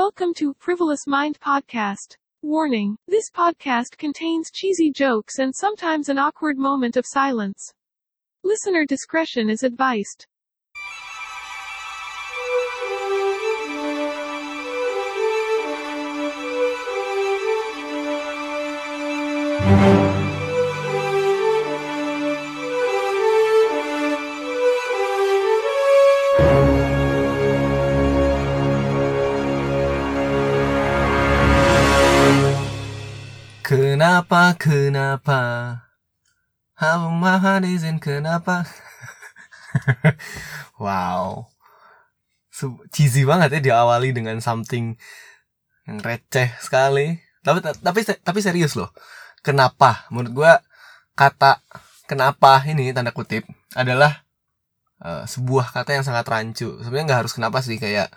Welcome to Frivolous Mind Podcast. Warning this podcast contains cheesy jokes and sometimes an awkward moment of silence. Listener discretion is advised. Kenapa, kenapa? My heart isn't kenapa? wow. Cheesy banget ya diawali dengan something yang receh sekali. Tapi tapi tapi serius loh. Kenapa? Menurut gua kata kenapa ini tanda kutip adalah uh, sebuah kata yang sangat rancu. Sebenarnya nggak harus kenapa sih kayak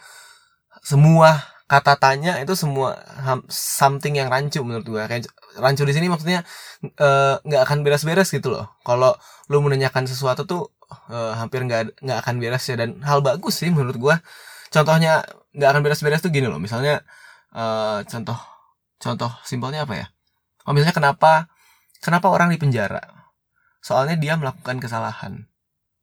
semua kata tanya itu semua something yang rancu menurut kayak rancu di sini maksudnya eh, nggak uh, akan beres-beres gitu loh. Kalau lu menanyakan sesuatu tuh uh, hampir nggak nggak akan beres ya. Dan hal bagus sih menurut gue contohnya nggak akan beres-beres tuh gini loh. Misalnya uh, contoh contoh simpelnya apa ya? Oh misalnya kenapa kenapa orang di penjara? Soalnya dia melakukan kesalahan.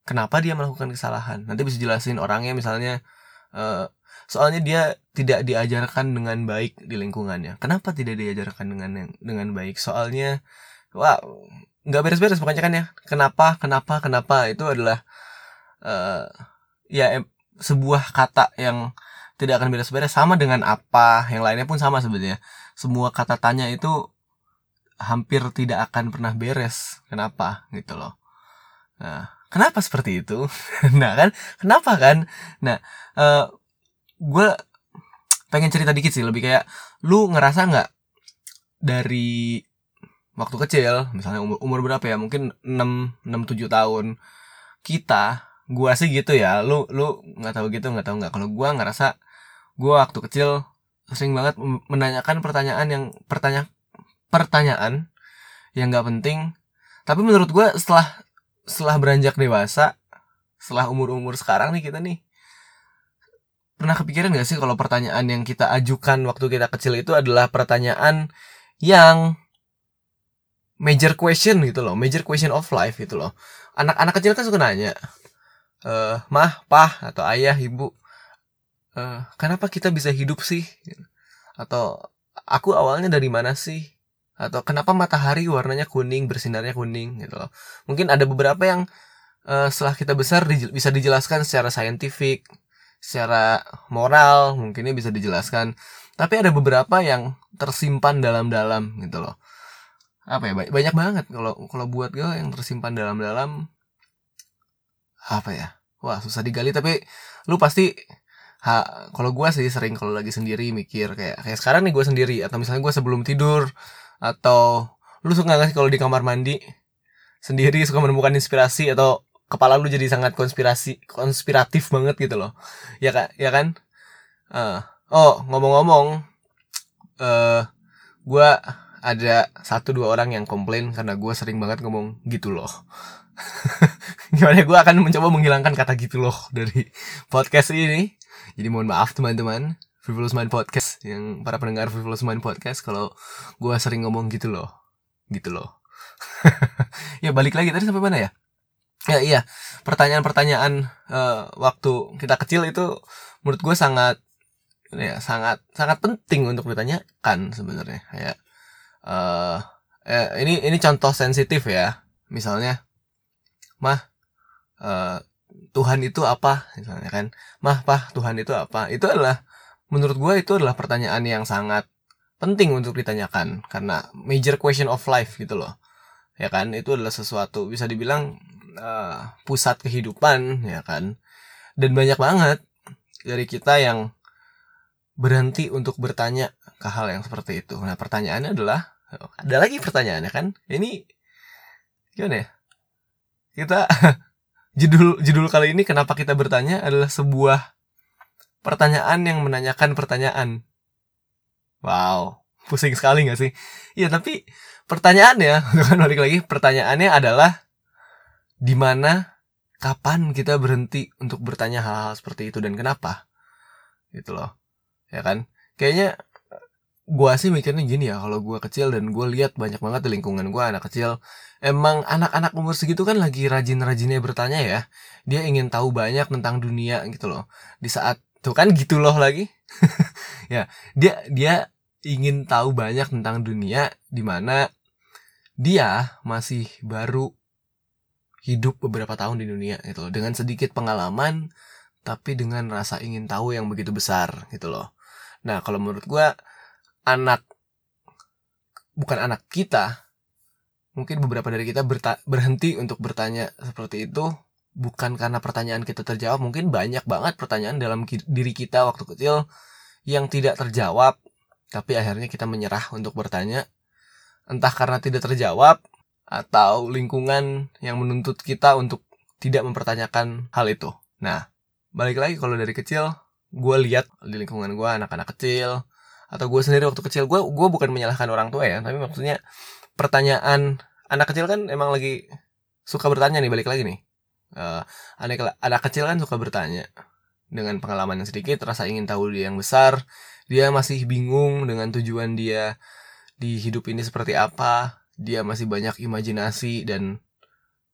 Kenapa dia melakukan kesalahan? Nanti bisa jelasin orangnya misalnya uh, soalnya dia tidak diajarkan dengan baik di lingkungannya. Kenapa tidak diajarkan dengan dengan baik? Soalnya wah nggak beres-beres pokoknya kan ya. Kenapa kenapa kenapa? Itu adalah uh, ya sebuah kata yang tidak akan beres-beres. Sama dengan apa yang lainnya pun sama sebenarnya. Semua kata tanya itu hampir tidak akan pernah beres. Kenapa? Gitu loh. Nah kenapa seperti itu? Nah kan? Kenapa kan? Nah uh, gue pengen cerita dikit sih lebih kayak lu ngerasa nggak dari waktu kecil misalnya umur, umur berapa ya mungkin 6 6 7 tahun kita gua sih gitu ya lu lu nggak tahu gitu nggak tahu nggak. Kalau gua ngerasa gua waktu kecil sering banget menanyakan pertanyaan yang pertanya pertanyaan yang nggak penting. Tapi menurut gua setelah setelah beranjak dewasa setelah umur umur sekarang nih kita nih pernah kepikiran gak sih kalau pertanyaan yang kita ajukan waktu kita kecil itu adalah pertanyaan yang major question gitu loh, major question of life gitu loh. Anak-anak kecil kan suka nanya, eh, mah, pah, atau ayah, ibu, eh, kenapa kita bisa hidup sih? Atau aku awalnya dari mana sih? Atau kenapa matahari warnanya kuning, bersinarnya kuning gitu loh. Mungkin ada beberapa yang uh, setelah kita besar bisa dijelaskan secara saintifik, secara moral mungkin ini bisa dijelaskan. Tapi ada beberapa yang tersimpan dalam-dalam gitu loh. Apa ya banyak banget kalau kalau buat gue yang tersimpan dalam-dalam apa ya wah susah digali. Tapi lu pasti ha kalau gue sih sering kalau lagi sendiri mikir kayak kayak sekarang nih gue sendiri atau misalnya gue sebelum tidur atau lu suka nggak sih kalau di kamar mandi? Sendiri suka menemukan inspirasi atau kepala lu jadi sangat konspirasi konspiratif banget gitu loh. Ya kak ya kan? Uh, oh ngomong-ngomong uh, eh, gue ada satu dua orang yang komplain karena gue sering banget ngomong gitu loh. Gimana? Gue akan mencoba menghilangkan kata gitu loh dari podcast ini. Jadi mohon maaf teman-teman. Frivolous Mind Podcast yang para pendengar Frivolous Mind Podcast kalau gue sering ngomong gitu loh. Gitu loh. Ya balik lagi. Tadi sampai mana ya ya iya. Pertanyaan-pertanyaan uh, waktu kita kecil itu menurut gue sangat ya sangat sangat penting untuk ditanyakan sebenarnya. Ya uh, eh, ini ini contoh sensitif ya. Misalnya mah uh, Tuhan itu apa? Misalnya kan. Mah pah Tuhan itu apa? Itu adalah menurut gue itu adalah pertanyaan yang sangat penting untuk ditanyakan. Karena major question of life gitu loh. Ya kan? Itu adalah sesuatu bisa dibilang uh, pusat kehidupan ya kan? Dan banyak banget dari kita yang berhenti untuk bertanya ke hal yang seperti itu. Nah pertanyaannya adalah ada lagi pertanyaannya kan? Ini gimana ya? Kita judul judul kali ini kenapa kita bertanya adalah sebuah pertanyaan yang menanyakan pertanyaan. Wow pusing sekali gak sih? Iya tapi pertanyaannya kan balik lagi pertanyaannya adalah di mana kapan kita berhenti untuk bertanya hal-hal seperti itu dan kenapa? Gitu loh. Ya kan? Kayaknya gua sih mikirnya gini ya kalau gua kecil dan gua lihat banyak banget di lingkungan gua anak kecil emang anak-anak umur segitu kan lagi rajin-rajinnya bertanya ya. Dia ingin tahu banyak tentang dunia gitu loh. Di saat tuh kan gitu loh lagi. Ya dia dia ingin tahu banyak tentang dunia di mana dia masih baru hidup beberapa tahun di dunia gitu loh. Dengan sedikit pengalaman tapi dengan rasa ingin tahu yang begitu besar gitu loh. Nah kalau menurut gua anak bukan anak kita mungkin beberapa dari kita berhenti untuk bertanya seperti itu bukan karena pertanyaan kita terjawab mungkin banyak banget pertanyaan dalam diri kita waktu kecil yang tidak terjawab tapi akhirnya kita menyerah untuk bertanya. Entah karena tidak terjawab atau lingkungan yang menuntut kita untuk tidak mempertanyakan hal itu. Nah balik lagi kalau dari kecil gue lihat di lingkungan gue anak-anak kecil atau gue sendiri waktu kecil gue gue bukan menyalahkan orang tua ya tapi maksudnya pertanyaan anak kecil kan emang lagi suka bertanya nih balik lagi nih. Uh, anak anak kecil kan suka bertanya dengan pengalaman yang sedikit rasa ingin tahu dia yang besar dia masih bingung dengan tujuan dia di hidup ini seperti apa dia masih banyak imajinasi dan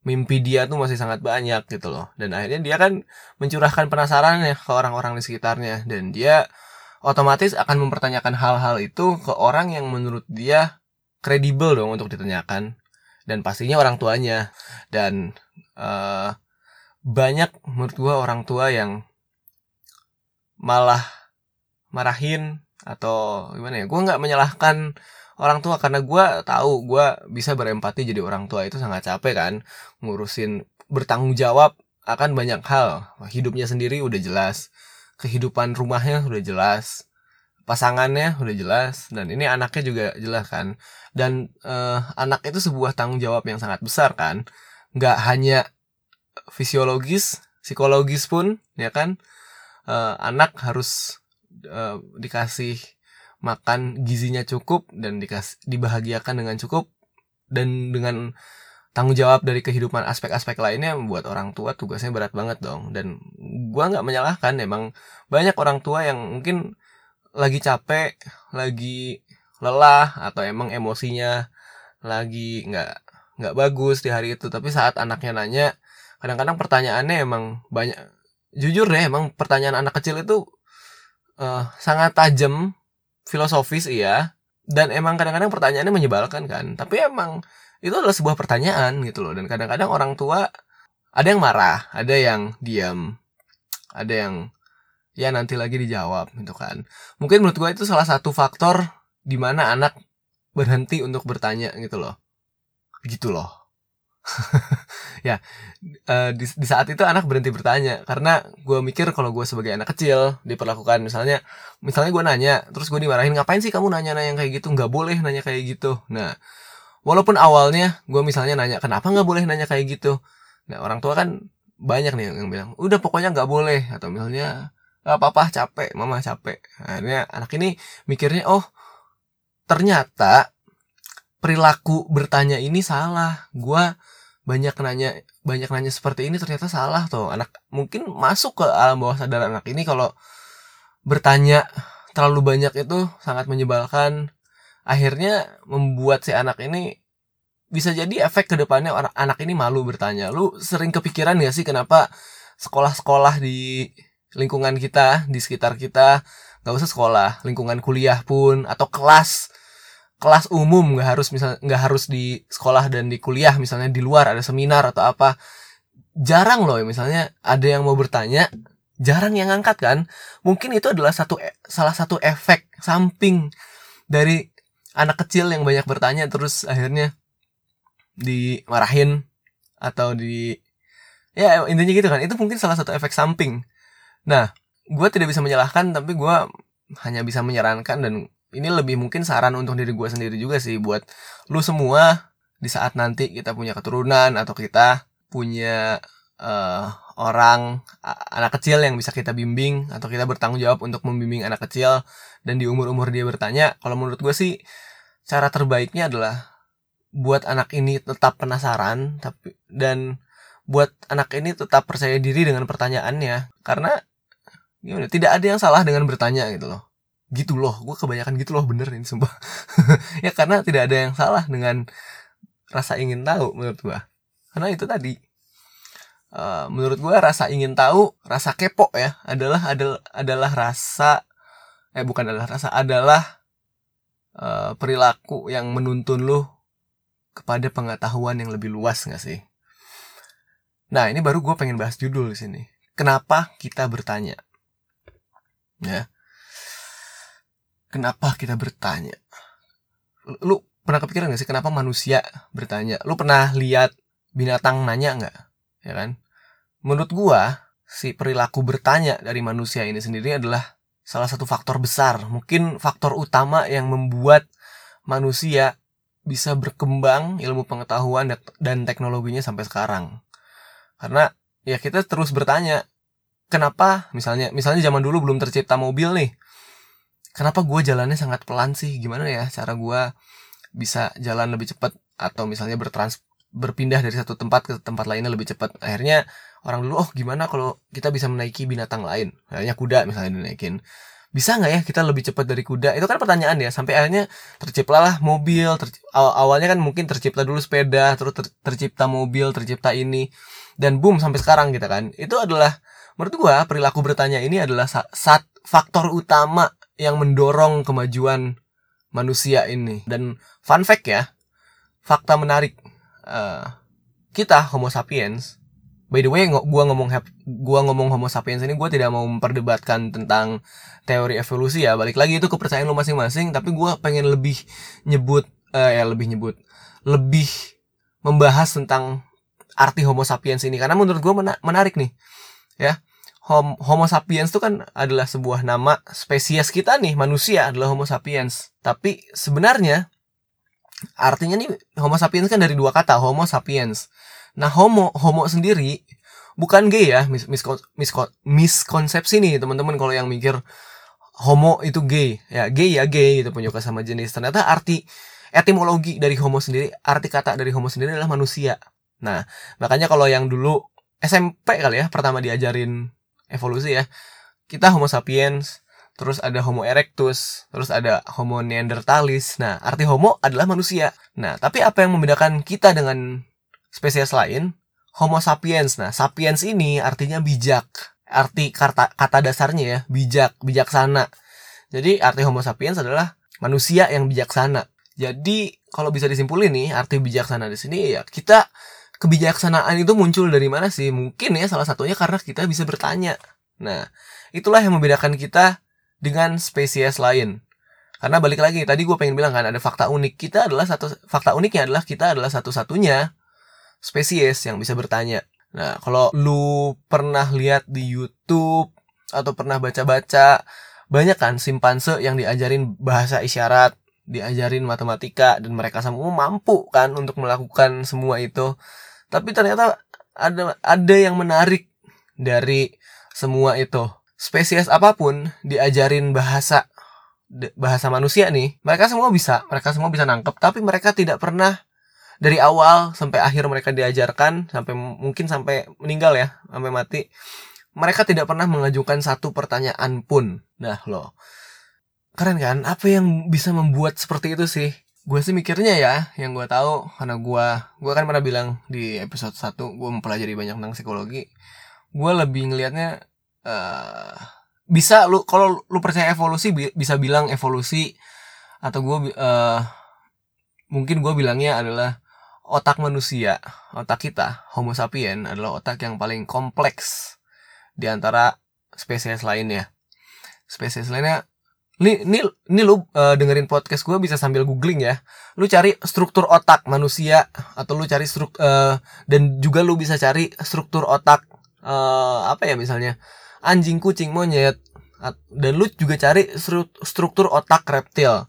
mimpi dia tuh masih sangat banyak gitu loh. Dan akhirnya dia kan mencurahkan penasaran ya ke orang-orang di sekitarnya. Dan dia otomatis akan mempertanyakan hal-hal itu ke orang yang menurut dia kredibel dong untuk ditanyakan. Dan pastinya orang tuanya. Dan uh, banyak menurut gua orang tua yang malah marahin atau gimana ya? Gue nggak menyalahkan orang tua. Karena gue tahu gue bisa berempati jadi orang tua itu sangat capek kan. Ngurusin bertanggung jawab akan banyak hal. Hidupnya sendiri udah jelas. Kehidupan rumahnya sudah jelas. Pasangannya udah jelas. Dan ini anaknya juga jelas kan. Dan uh, anak itu sebuah tanggung jawab yang sangat besar kan. Nggak hanya fisiologis psikologis pun ya kan. Uh, anak harus uh, dikasih makan gizinya cukup dan dikasih dibahagiakan dengan cukup dan dengan tanggung jawab dari kehidupan aspek-aspek lainnya membuat orang tua tugasnya berat banget dong. Dan gua nggak menyalahkan emang banyak orang tua yang mungkin lagi capek lagi lelah atau emang emosinya lagi nggak nggak bagus di hari itu. Tapi saat anaknya nanya kadang-kadang pertanyaannya emang banyak jujur deh emang pertanyaan anak kecil itu uh, sangat tajam filosofis iya. Dan emang kadang-kadang pertanyaannya menyebalkan kan. Tapi emang itu adalah sebuah pertanyaan gitu loh. Dan kadang-kadang orang tua ada yang marah ada yang diam ada yang ya nanti lagi dijawab gitu kan. Mungkin menurut gue itu salah satu faktor di mana anak berhenti untuk bertanya gitu loh. Gitu loh ya uh, di, di saat itu anak berhenti bertanya karena gue mikir kalau gue sebagai anak kecil diperlakukan. Misalnya misalnya gue nanya terus gue dimarahin ngapain sih kamu nanya nanya kayak gitu? Nggak boleh nanya kayak gitu. Nah walaupun awalnya gue misalnya nanya kenapa nggak boleh nanya kayak gitu? Nah orang tua kan banyak nih yang bilang udah pokoknya nggak boleh. Atau misalnya ah, papa capek mama capek. Akhirnya anak ini mikirnya oh ternyata perilaku bertanya ini salah. Gue banyak nanya banyak nanya seperti ini ternyata salah tuh anak mungkin masuk ke alam bawah sadar anak ini kalau bertanya terlalu banyak itu sangat menyebalkan. Akhirnya membuat si anak ini bisa jadi efek ke depannya orang anak ini malu bertanya. Lu sering kepikiran gak sih kenapa sekolah-sekolah di lingkungan kita di sekitar kita nggak usah sekolah lingkungan kuliah pun atau kelas kelas umum nggak harus misal nggak harus di sekolah dan di kuliah misalnya di luar ada seminar atau apa. Jarang loh misalnya ada yang mau bertanya jarang yang ngangkat kan. Mungkin itu adalah satu e, salah satu efek samping dari anak kecil yang banyak bertanya terus akhirnya dimarahin atau di ya intinya gitu kan. Itu mungkin salah satu efek samping. Nah gue tidak bisa menyalahkan tapi gue hanya bisa menyarankan dan ini lebih mungkin saran untuk diri gue sendiri juga sih buat lu semua di saat nanti kita punya keturunan atau kita punya uh, orang anak kecil yang bisa kita bimbing atau kita bertanggung jawab untuk membimbing anak kecil dan di umur-umur dia bertanya kalau menurut gue sih cara terbaiknya adalah buat anak ini tetap penasaran tapi dan buat anak ini tetap percaya diri dengan pertanyaannya. Karena gimana tidak ada yang salah dengan bertanya gitu loh gitu loh gue kebanyakan gitu loh bener ini sumpah. Ya karena tidak ada yang salah dengan rasa ingin tahu menurut gue karena itu tadi uh, menurut gue rasa ingin tahu rasa kepo ya adalah adalah adalah rasa eh bukan adalah rasa adalah uh, perilaku yang menuntun lo kepada pengetahuan yang lebih luas nggak sih? Nah ini baru gue pengen bahas judul di sini. Kenapa kita bertanya? Ya kenapa kita bertanya? Lu pernah kepikiran gak sih kenapa manusia bertanya? Lu pernah lihat binatang nanya nggak? Ya kan? Menurut gua si perilaku bertanya dari manusia ini sendiri adalah salah satu faktor besar. Mungkin faktor utama yang membuat manusia bisa berkembang ilmu pengetahuan dan teknologinya sampai sekarang. Karena ya kita terus bertanya kenapa? Misalnya misalnya zaman dulu belum tercipta mobil nih kenapa gue jalannya sangat pelan sih? Gimana ya cara gue bisa jalan lebih cepat atau misalnya bertrans berpindah dari satu tempat ke tempat lainnya lebih cepat? Akhirnya orang dulu oh gimana kalau kita bisa menaiki binatang lain? Akhirnya kuda misalnya dinaikin. Bisa nggak ya kita lebih cepat dari kuda? Itu kan pertanyaan ya sampai akhirnya terciptalah mobil awalnya kan mungkin tercipta dulu sepeda terus ter, tercipta mobil tercipta ini dan boom sampai sekarang gitu kan. Itu adalah menurut gua perilaku bertanya ini adalah saat faktor utama yang mendorong kemajuan manusia ini. Dan fun fact ya, fakta menarik uh, kita Homo sapiens. By the way, gua ngomong gua ngomong Homo sapiens ini gua tidak mau memperdebatkan tentang teori evolusi ya. Balik lagi itu kepercayaan lu masing-masing, tapi gua pengen lebih nyebut uh, ya lebih nyebut lebih membahas tentang arti Homo sapiens ini karena menurut gua menarik nih. Ya Homo sapiens itu kan adalah sebuah nama spesies kita nih manusia adalah Homo sapiens. Tapi sebenarnya artinya nih Homo sapiens kan dari dua kata Homo sapiens. Nah Homo Homo sendiri bukan gay ya mis, mis, mis, miskonsepsi nih teman-teman kalau yang mikir Homo itu gay ya gay ya gay itu penyuka sama jenis. Ternyata arti etimologi dari Homo sendiri arti kata dari Homo sendiri adalah manusia. Nah makanya kalau yang dulu SMP kali ya pertama diajarin evolusi ya kita Homo sapiens terus ada Homo erectus, terus ada Homo neanderthalis. Nah, arti Homo adalah manusia. Nah, tapi apa yang membedakan kita dengan spesies lain? Homo sapiens. Nah, sapiens ini artinya bijak. Arti kata, kata dasarnya ya, bijak, bijaksana. Jadi, arti Homo sapiens adalah manusia yang bijaksana. Jadi, kalau bisa disimpulin nih, arti bijaksana di sini ya kita kebijaksanaan itu muncul dari mana sih? Mungkin ya salah satunya karena kita bisa bertanya. Nah, itulah yang membedakan kita dengan spesies lain. Karena balik lagi, tadi gue pengen bilang kan ada fakta unik. Kita adalah satu fakta uniknya adalah kita adalah satu-satunya spesies yang bisa bertanya. Nah, kalau lu pernah lihat di YouTube atau pernah baca-baca, banyak kan simpanse yang diajarin bahasa isyarat, diajarin matematika dan mereka semua mampu kan untuk melakukan semua itu. Tapi ternyata ada ada yang menarik dari semua itu. Spesies apa pun diajarin bahasa bahasa manusia nih mereka semua bisa mereka semua bisa nangkep. Tapi mereka tidak pernah dari awal sampai akhir mereka diajarkan sampai mungkin sampai meninggal ya sampai mati mereka tidak pernah mengajukan satu pertanyaan pun. Nah loh keren kan? Apa yang bisa membuat seperti itu sih? Gue sih mikirnya ya yang gue tahu karena gue gue kan pernah bilang di episode 1 gue mempelajari banyak tentang psikologi. Gue lebih ngelihatnya uh, bisa lu kalau lu percaya evolusi bisa bilang evolusi atau gue uh, mungkin gue bilangnya adalah otak manusia otak kita homo sapien adalah otak yang paling kompleks di antara spesies lainnya. Spesies lainnya ini, ini, ini lu uh, dengerin podcast gue bisa sambil googling ya. Lu cari struktur otak manusia atau lu cari struk uh, dan juga lu bisa cari struktur otak uh, apa ya misalnya anjing, kucing, monyet dan lu juga cari struktur otak reptil.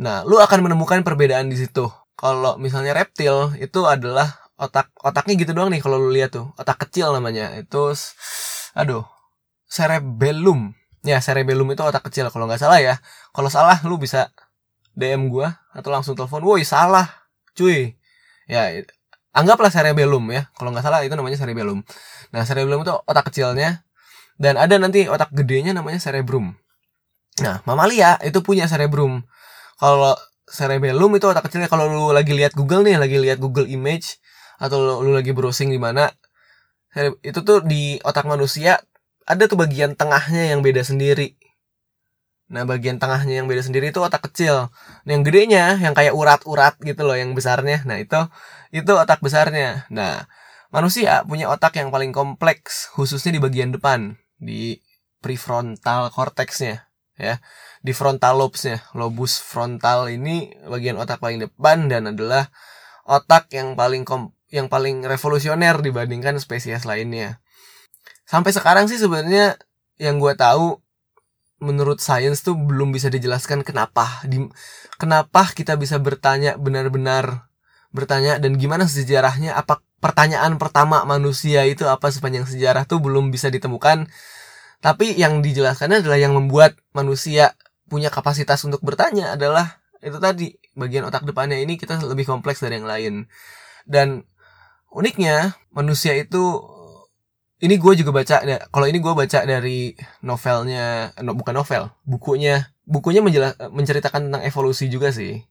Nah, lu akan menemukan perbedaan di situ. Kalau misalnya reptil itu adalah otak otaknya gitu doang nih kalau lu lihat tuh, otak kecil namanya. Itu aduh, cerebellum Ya, cerebellum itu otak kecil kalau nggak salah ya. Kalau salah lu bisa DM gua atau langsung telepon. Woi, salah. Cuy. Ya, anggaplah cerebellum ya. Kalau nggak salah itu namanya cerebellum. Nah, cerebellum itu otak kecilnya dan ada nanti otak gedenya namanya cerebrum. Nah, mamalia itu punya cerebrum. Kalau cerebellum itu otak kecilnya kalau lu lagi lihat Google nih, lagi lihat Google Image atau lu, lu lagi browsing di mana itu tuh di otak manusia ada tuh bagian tengahnya yang beda sendiri. Nah, bagian tengahnya yang beda sendiri itu otak kecil. Nah, yang gedenya yang kayak urat-urat gitu loh, yang besarnya. Nah, itu itu otak besarnya. Nah, manusia punya otak yang paling kompleks khususnya di bagian depan, di prefrontal cortexnya ya di frontal lobesnya lobus frontal ini bagian otak paling depan dan adalah otak yang paling kom yang paling revolusioner dibandingkan spesies lainnya sampai sekarang sih sebenarnya yang gue tahu menurut sains tuh belum bisa dijelaskan kenapa di kenapa kita bisa bertanya benar-benar bertanya dan gimana sejarahnya apa pertanyaan pertama manusia itu apa sepanjang sejarah tuh belum bisa ditemukan tapi yang dijelaskan adalah yang membuat manusia punya kapasitas untuk bertanya adalah itu tadi bagian otak depannya ini kita lebih kompleks dari yang lain. Dan uniknya manusia itu ini gue juga baca kalau ini gue baca dari novelnya no, bukan novel bukunya. Bukunya menjelas, menceritakan tentang evolusi juga sih.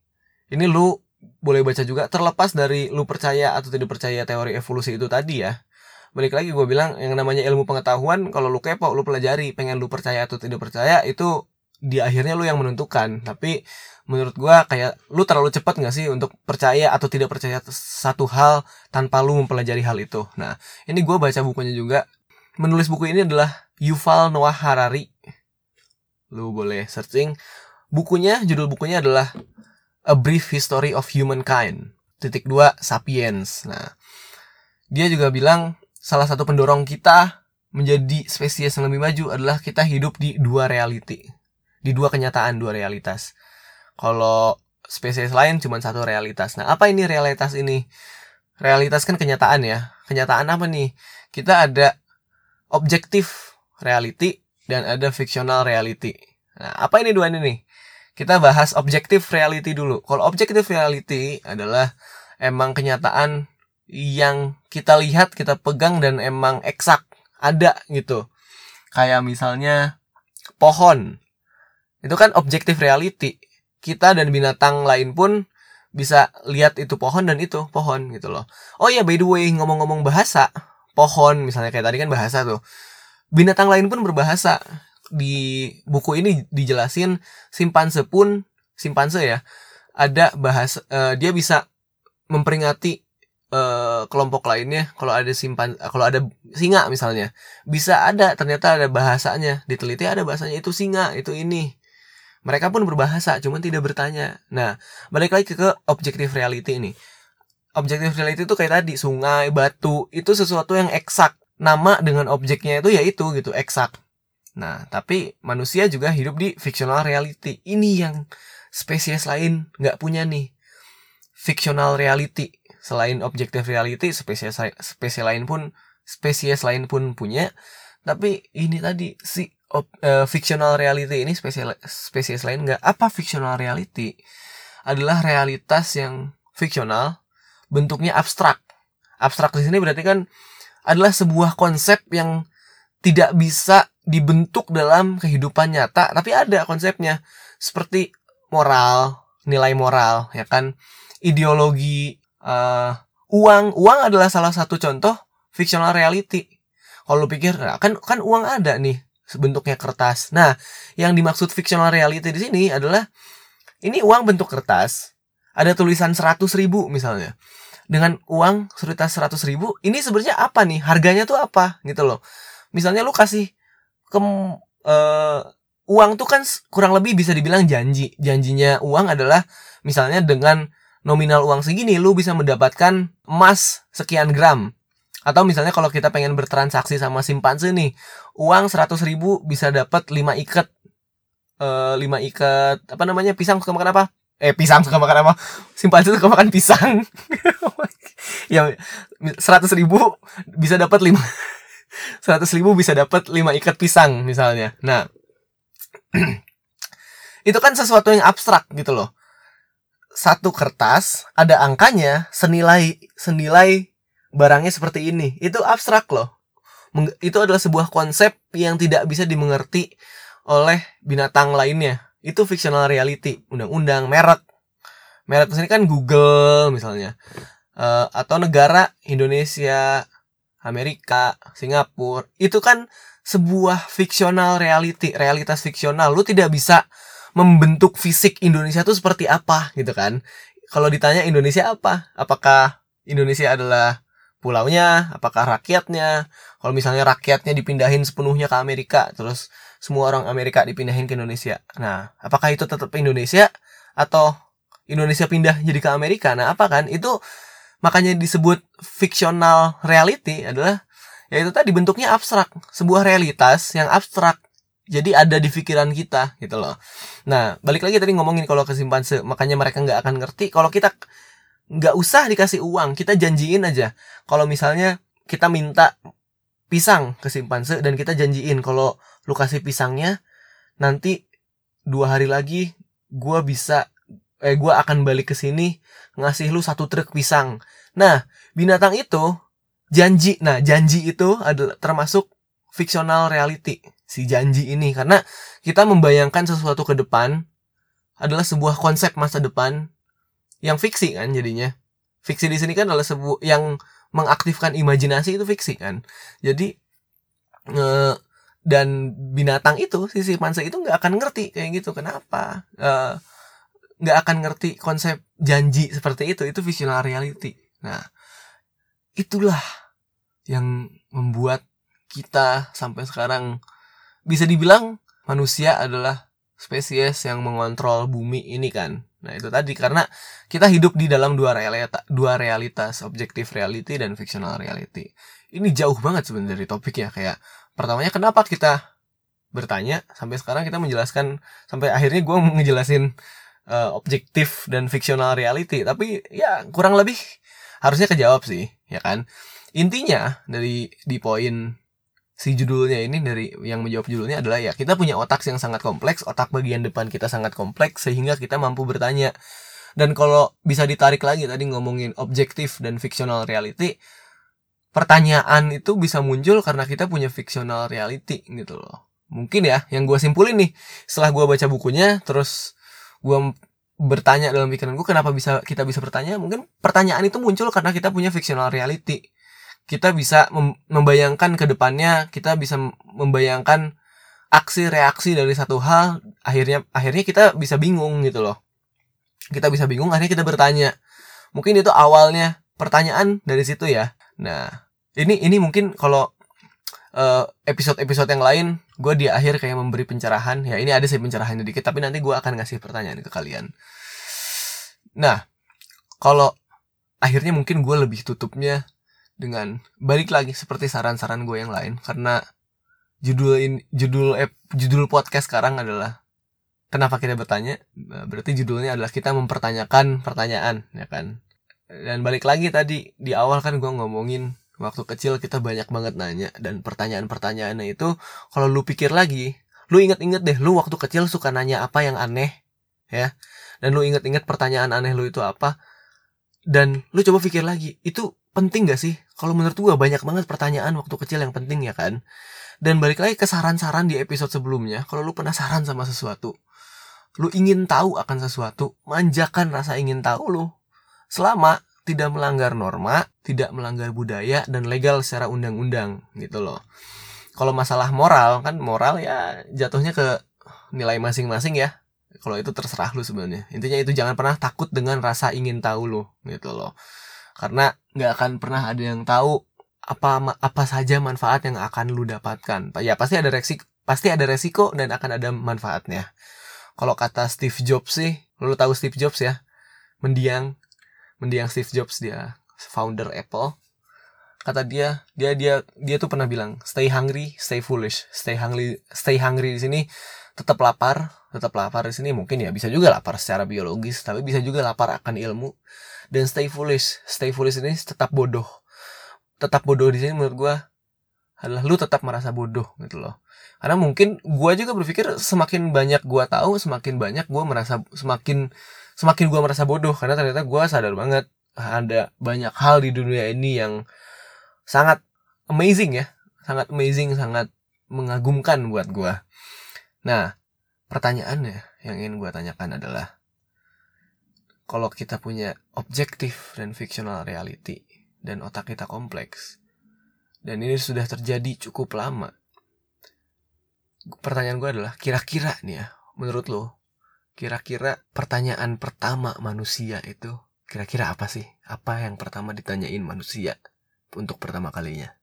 Ini lu boleh baca juga terlepas dari lu percaya atau tidak percaya teori evolusi itu tadi ya. Balik lagi gue bilang yang namanya ilmu pengetahuan kalau lu kepo lu pelajari pengen lu percaya atau tidak percaya itu di akhirnya lu yang menentukan. Tapi menurut gue kayak lu terlalu cepat nggak sih untuk percaya atau tidak percaya satu hal tanpa lu mempelajari hal itu? Nah ini gue baca bukunya juga. Menulis buku ini adalah Yuval Noah Harari. Lu boleh searching. Bukunya judul bukunya adalah A Brief History of Humankind. Titik dua Sapiens. Nah dia juga bilang salah satu pendorong kita menjadi spesies yang lebih maju adalah kita hidup di dua reality. Di dua kenyataan, dua realitas. Kalau spesies lain cuma satu realitas. Nah, apa ini realitas ini? Realitas kan kenyataan ya. Kenyataan apa nih? Kita ada objektif reality dan ada fictional reality. Nah, apa ini dua ini nih? Kita bahas objektif reality dulu. Kalau objektif reality adalah emang kenyataan yang kita lihat, kita pegang dan emang eksak ada gitu. Kayak misalnya pohon. Itu kan objektif reality. Kita dan binatang lain pun bisa lihat itu pohon dan itu pohon gitu loh. Oh iya by the way ngomong-ngomong bahasa, pohon misalnya kayak tadi kan bahasa tuh. Binatang lain pun berbahasa. Di buku ini dijelasin simpanse pun simpanse ya ada bahasa uh, dia bisa memperingati uh, kelompok lainnya kalau ada simpan kalau ada singa misalnya bisa ada ternyata ada bahasanya diteliti ada bahasanya itu singa itu ini mereka pun berbahasa cuman tidak bertanya. Nah balik lagi ke, objektif reality ini. Objektif reality itu kayak tadi sungai batu itu sesuatu yang eksak. Nama dengan objeknya itu ya itu gitu eksak. Nah tapi manusia juga hidup di fictional reality. Ini yang spesies lain nggak punya nih. Fictional reality. Selain objektif reality spesies spesies lain pun spesies lain pun punya. Tapi ini tadi si uh, fictional reality ini spesies spesies lain nggak? Apa fictional reality? Adalah realitas yang fiksional bentuknya abstrak. Abstrak di sini berarti kan adalah sebuah konsep yang tidak bisa dibentuk dalam kehidupan nyata tapi ada konsepnya. Seperti moral nilai moral ya kan? Ideologi uh, uang. Uang adalah salah satu contoh fictional reality. Kalau pikir kan kan uang ada nih bentuknya kertas. Nah yang dimaksud fictional reality di sini adalah ini uang bentuk kertas ada tulisan seratus ribu misalnya. Dengan uang sekitar seratus ribu ini sebenarnya apa nih? Harganya tuh apa? Gitu loh. Misalnya lu kasih ke uh, uang tuh kan kurang lebih bisa dibilang janji. Janjinya uang adalah misalnya dengan nominal uang segini lu bisa mendapatkan emas sekian gram. Atau misalnya kalau kita pengen bertransaksi sama simpanse nih uang 100 ribu bisa dapat 5 ikat. Uh, 5 ikat apa namanya pisang suka makan apa? Eh pisang suka makan apa? Simpanse suka makan pisang. Ya 100 ribu bisa dapat 5 100 ribu bisa dapat 5 ikat pisang misalnya. Nah itu kan sesuatu yang abstrak gitu loh. Satu kertas ada angkanya senilai senilai barangnya seperti ini. Itu abstrak loh itu adalah sebuah konsep yang tidak bisa dimengerti oleh binatang lainnya. Itu fictional reality undang-undang merek. Merek sini kan Google misalnya. Uh, atau negara Indonesia Amerika Singapura. Itu kan sebuah fictional reality realitas fiksional lu tidak bisa membentuk fisik Indonesia itu seperti apa gitu kan? Kalau ditanya Indonesia apa? Apakah Indonesia adalah pulaunya apakah rakyatnya kalau misalnya rakyatnya dipindahin sepenuhnya ke Amerika terus semua orang Amerika dipindahin ke Indonesia. Nah, apakah itu tetap Indonesia atau Indonesia pindah jadi ke Amerika? Nah, apa kan? Itu makanya disebut fictional reality adalah yaitu tadi bentuknya abstrak, sebuah realitas yang abstrak. Jadi ada di pikiran kita gitu loh. Nah, balik lagi tadi ngomongin kalau kesimpan se, makanya mereka nggak akan ngerti kalau kita nggak usah dikasih uang, kita janjiin aja. Kalau misalnya kita minta pisang ke simpanse dan kita janjiin kalau lu kasih pisangnya nanti dua hari lagi gue bisa eh gue akan balik ke sini ngasih lu satu truk pisang nah binatang itu janji nah janji itu adalah termasuk fictional reality si janji ini karena kita membayangkan sesuatu ke depan adalah sebuah konsep masa depan yang fiksi kan jadinya. Fiksi di sini kan adalah sebuah yang mengaktifkan imajinasi itu fiksi kan. Jadi e, dan binatang itu si simpanse itu nggak akan ngerti kayak gitu kenapa? Eh, nggak e, akan ngerti konsep janji seperti itu itu fictional reality. Nah itulah yang membuat kita sampai sekarang bisa dibilang manusia adalah spesies yang mengontrol bumi ini kan Nah itu tadi karena kita hidup di dalam dua realita, dua realitas, objektif reality dan fictional reality. Ini jauh banget sebenarnya dari topiknya kayak pertamanya kenapa kita bertanya sampai sekarang kita menjelaskan sampai akhirnya gue ngejelasin uh, objektif dan fictional reality tapi ya kurang lebih harusnya kejawab sih ya kan intinya dari di poin si judulnya ini dari yang menjawab judulnya adalah ya kita punya otak yang sangat kompleks, otak bagian depan kita sangat kompleks sehingga kita mampu bertanya. Dan kalau bisa ditarik lagi tadi ngomongin objektif dan fictional reality, pertanyaan itu bisa muncul karena kita punya fictional reality gitu loh. Mungkin ya, yang gue simpulin nih, setelah gue baca bukunya, terus gue bertanya dalam pikiran gue kenapa bisa kita bisa bertanya, mungkin pertanyaan itu muncul karena kita punya fictional reality kita bisa membayangkan ke depannya kita bisa membayangkan aksi reaksi dari satu hal akhirnya akhirnya kita bisa bingung gitu loh. Kita bisa bingung akhirnya kita bertanya. Mungkin itu awalnya pertanyaan dari situ ya. Nah ini ini mungkin kalau uh, episode-episode yang lain gue di akhir kayak memberi pencerahan. Ya ini ada sih pencerahan sedikit tapi nanti gue akan ngasih pertanyaan ke kalian. Nah kalau akhirnya mungkin gue lebih tutupnya dengan balik lagi seperti saran-saran gue yang lain. Karena judul ini judul ep, judul podcast sekarang adalah kenapa kita bertanya? Nah, berarti judulnya adalah kita mempertanyakan pertanyaan ya kan? Dan balik lagi tadi di awal kan gue ngomongin waktu kecil kita banyak banget nanya dan pertanyaan-pertanyaannya itu kalau lu pikir lagi lu inget-inget deh lu waktu kecil suka nanya apa yang aneh ya? Dan lu inget-inget pertanyaan aneh lu itu apa dan lu coba pikir lagi itu penting gak sih? Kalau menurut gue banyak banget pertanyaan waktu kecil yang penting ya kan. Dan balik lagi ke saran-saran di episode sebelumnya, kalau lu penasaran sama sesuatu, lu ingin tahu akan sesuatu, manjakan rasa ingin tahu lu. Selama tidak melanggar norma, tidak melanggar budaya dan legal secara undang-undang gitu loh. Kalau masalah moral kan moral ya jatuhnya ke nilai masing-masing ya. Kalau itu terserah lu sebenarnya. Intinya itu jangan pernah takut dengan rasa ingin tahu lu gitu loh karena nggak akan pernah ada yang tahu apa apa saja manfaat yang akan lu dapatkan. Ya pasti ada resiko pasti ada resiko dan akan ada manfaatnya. Kalau kata Steve Jobs sih lu tahu Steve Jobs ya? Mendiang mendiang Steve Jobs dia founder Apple. Kata dia dia dia dia tuh pernah bilang stay hungry stay foolish. Stay hungry stay hungry di sini tetap lapar tetap lapar di sini mungkin ya bisa juga lapar secara biologis tapi bisa juga lapar akan ilmu dan stay foolish. Stay foolish ini tetap bodoh. Tetap bodoh di sini menurut gue adalah lu tetap merasa bodoh gitu loh. Karena mungkin gue juga berpikir semakin banyak gue tahu semakin banyak gue merasa semakin semakin gue merasa bodoh. Karena ternyata gue sadar banget ada banyak hal di dunia ini yang sangat amazing ya. Sangat amazing sangat mengagumkan buat gue Nah, pertanyaannya yang ingin gue tanyakan adalah kalau kita punya objektif dan fictional reality dan otak kita kompleks dan ini sudah terjadi cukup lama pertanyaan gue adalah kira-kira nih ya menurut lo kira-kira pertanyaan pertama manusia itu kira-kira apa sih? Apa yang pertama ditanyain manusia untuk pertama kalinya?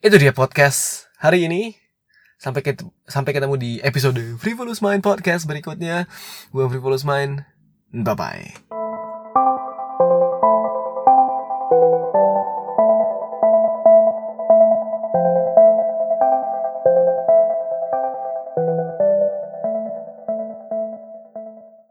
Itu dia podcast hari ini. Sampai ketemu, sampai ketemu di episode Frivolous Mind podcast berikutnya. Gue Frivolous Mind 拜拜。